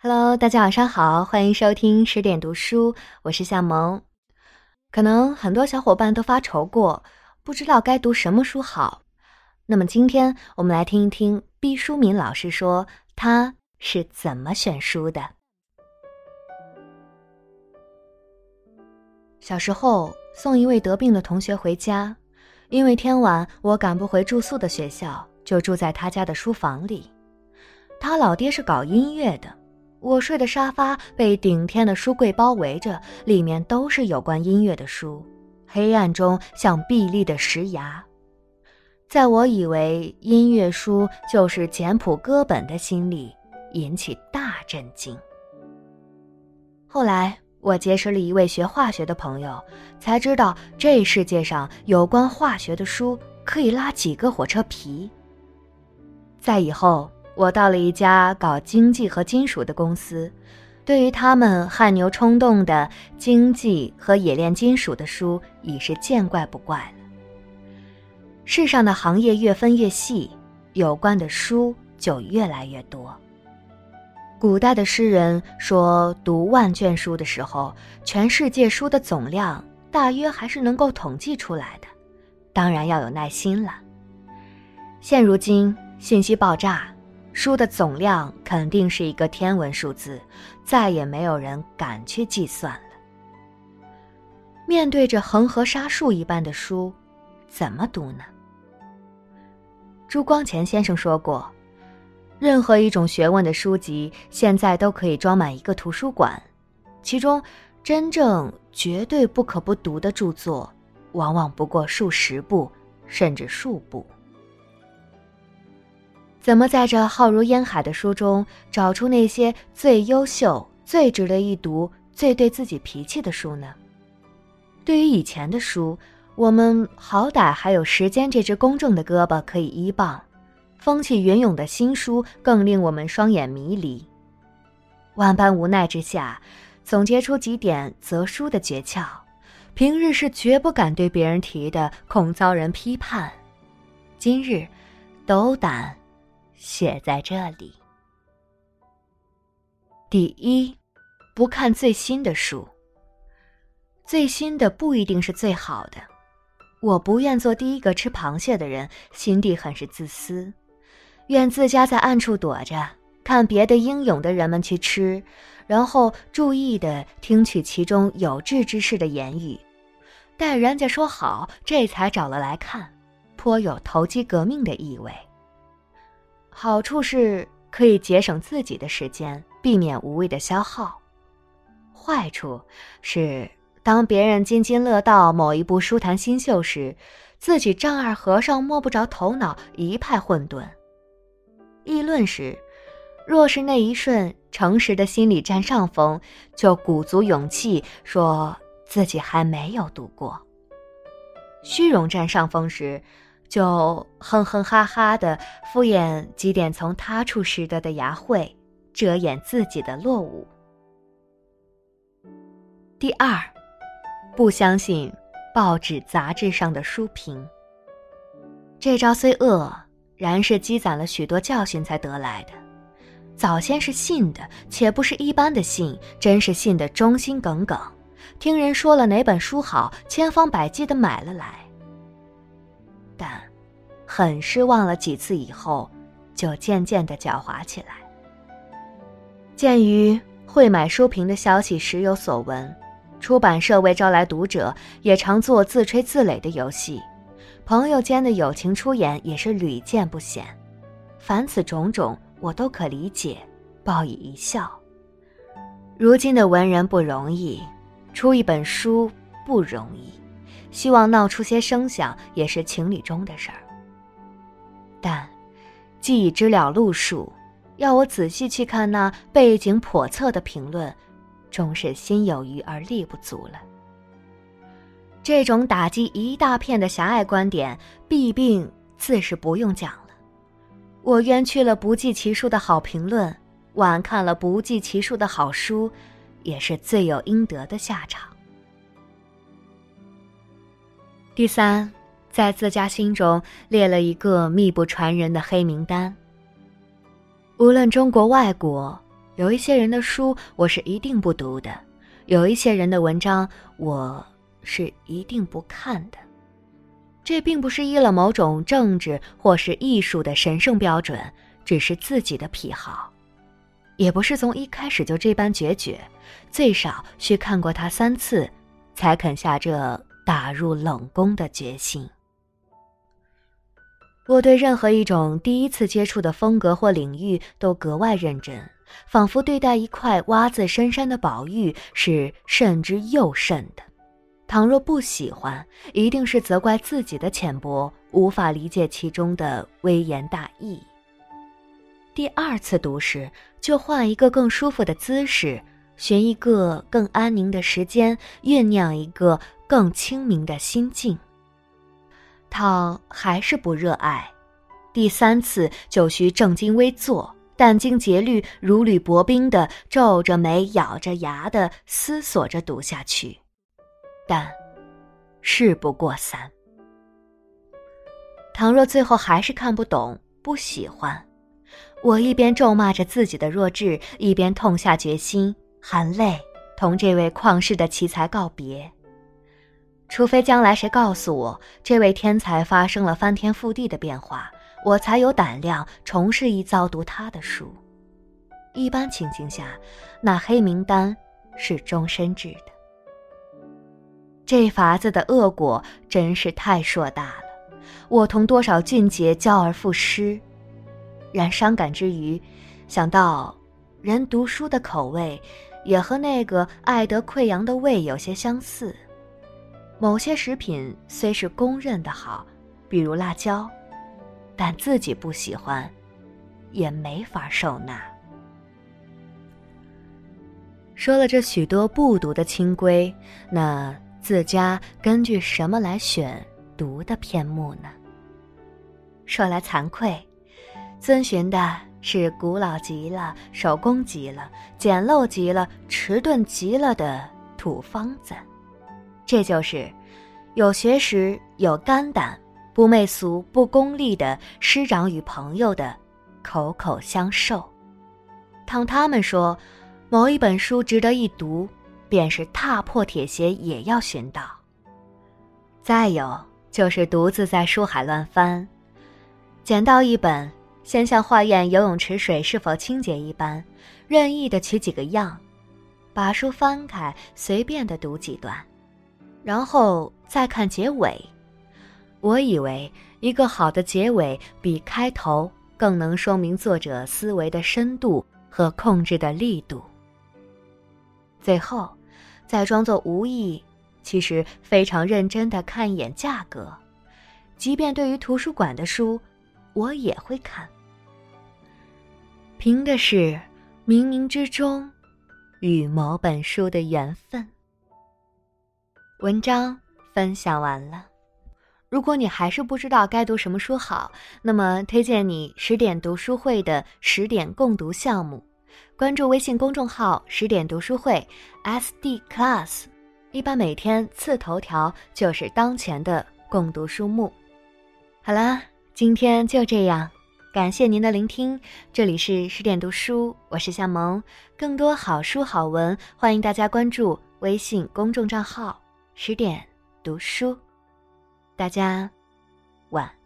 Hello，大家晚上好，欢迎收听十点读书，我是夏萌。可能很多小伙伴都发愁过，不知道该读什么书好。那么今天我们来听一听毕淑敏老师说他是怎么选书的。小时候送一位得病的同学回家，因为天晚我赶不回住宿的学校，就住在他家的书房里。他老爹是搞音乐的，我睡的沙发被顶天的书柜包围着，里面都是有关音乐的书，黑暗中像壁立的石崖。在我以为音乐书就是简谱歌本的心里，引起大震惊。后来我结识了一位学化学的朋友，才知道这世界上有关化学的书可以拉几个火车皮。在以后。我到了一家搞经济和金属的公司，对于他们汗牛充栋的经济和冶炼金属的书已是见怪不怪了。世上的行业越分越细，有关的书就越来越多。古代的诗人说，读万卷书的时候，全世界书的总量大约还是能够统计出来的，当然要有耐心了。现如今信息爆炸。书的总量肯定是一个天文数字，再也没有人敢去计算了。面对着恒河沙数一般的书，怎么读呢？朱光潜先生说过，任何一种学问的书籍现在都可以装满一个图书馆，其中真正绝对不可不读的著作，往往不过数十部，甚至数部。怎么在这浩如烟海的书中找出那些最优秀、最值得一读、最对自己脾气的书呢？对于以前的书，我们好歹还有时间这只公正的胳膊可以依傍；风起云涌的新书更令我们双眼迷离。万般无奈之下，总结出几点择书的诀窍，平日是绝不敢对别人提的，恐遭人批判。今日，斗胆。写在这里。第一，不看最新的书。最新的不一定是最好的。我不愿做第一个吃螃蟹的人，心地很是自私，愿自家在暗处躲着，看别的英勇的人们去吃，然后注意的听取其中有志之士的言语，待人家说好，这才找了来看，颇有投机革命的意味。好处是可以节省自己的时间，避免无谓的消耗；坏处是，当别人津津乐道某一部书坛新秀时，自己丈二和尚摸不着头脑，一派混沌。议论时，若是那一瞬诚实的心理占上风，就鼓足勇气说自己还没有读过；虚荣占上风时，就哼哼哈哈的敷衍几点从他处拾得的牙慧，遮掩自己的落伍。第二，不相信报纸杂志上的书评。这招虽恶，然是积攒了许多教训才得来的。早先是信的，且不是一般的信，真是信的忠心耿耿，听人说了哪本书好，千方百计的买了来。但，很失望了几次以后，就渐渐的狡猾起来。鉴于会买书评的消息时有所闻，出版社为招来读者，也常做自吹自擂的游戏，朋友间的友情出演也是屡见不鲜。凡此种种，我都可理解，报以一笑。如今的文人不容易，出一本书不容易。希望闹出些声响也是情理中的事儿，但既已知了路数，要我仔细去看那背景叵测的评论，终是心有余而力不足了。这种打击一大片的狭隘观点，弊病自是不用讲了。我冤屈了不计其数的好评论，晚看了不计其数的好书，也是罪有应得的下场。第三，在自家心中列了一个密不传人的黑名单。无论中国外国，有一些人的书我是一定不读的，有一些人的文章我是一定不看的。这并不是依了某种政治或是艺术的神圣标准，只是自己的癖好，也不是从一开始就这般决绝，最少需看过他三次，才肯下这打入冷宫的决心。我对任何一种第一次接触的风格或领域都格外认真。仿佛对待一块挖自深山的宝玉是慎之又慎的，倘若不喜欢，一定是责怪自己的浅薄，无法理解其中的微言大义。第二次读时，就换一个更舒服的姿势，寻一个更安宁的时间，酝酿一个更清明的心境。倘还是不热爱，第三次就需正襟危坐。殚精竭虑、如履薄冰的皱着眉、咬着牙的思索着读下去，但事不过三。倘若最后还是看不懂、不喜欢，我一边咒骂着自己的弱智，一边痛下决心，含泪同这位旷世的奇才告别。除非将来谁告诉我，这位天才发生了翻天覆地的变化。我才有胆量重试一遭读他的书。一般情形下，那黑名单是终身制的。这法子的恶果真是太硕大了。我同多少俊杰交而复失，然伤感之余，想到人读书的口味也和那个爱得溃疡的胃有些相似。某些食品虽是公认的好，比如辣椒。但自己不喜欢，也没法受纳。说了这许多不读的清规，那自家根据什么来选读的篇目呢？说来惭愧，遵循的是古老极了、手工极了、简陋极了、迟钝极了的土方子。这就是有学识、有肝胆。不媚俗、不功利的师长与朋友的口口相授，倘他们说某一本书值得一读，便是踏破铁鞋也要寻到。再有就是独自在书海乱翻，捡到一本，先像化验游泳池水是否清洁一般，任意的取几个样，把书翻开，随便的读几段，然后再看结尾。我以为一个好的结尾比开头更能说明作者思维的深度和控制的力度。最后，再装作无意，其实非常认真的看一眼价格，即便对于图书馆的书，我也会看。凭的是冥冥之中与某本书的缘分。文章分享完了。如果你还是不知道该读什么书好，那么推荐你十点读书会的十点共读项目。关注微信公众号“十点读书会 ”（SD Class），一般每天次头条就是当前的共读书目。好啦，今天就这样，感谢您的聆听。这里是十点读书，我是夏萌。更多好书好文，欢迎大家关注微信公众账号“十点读书”。大家晚。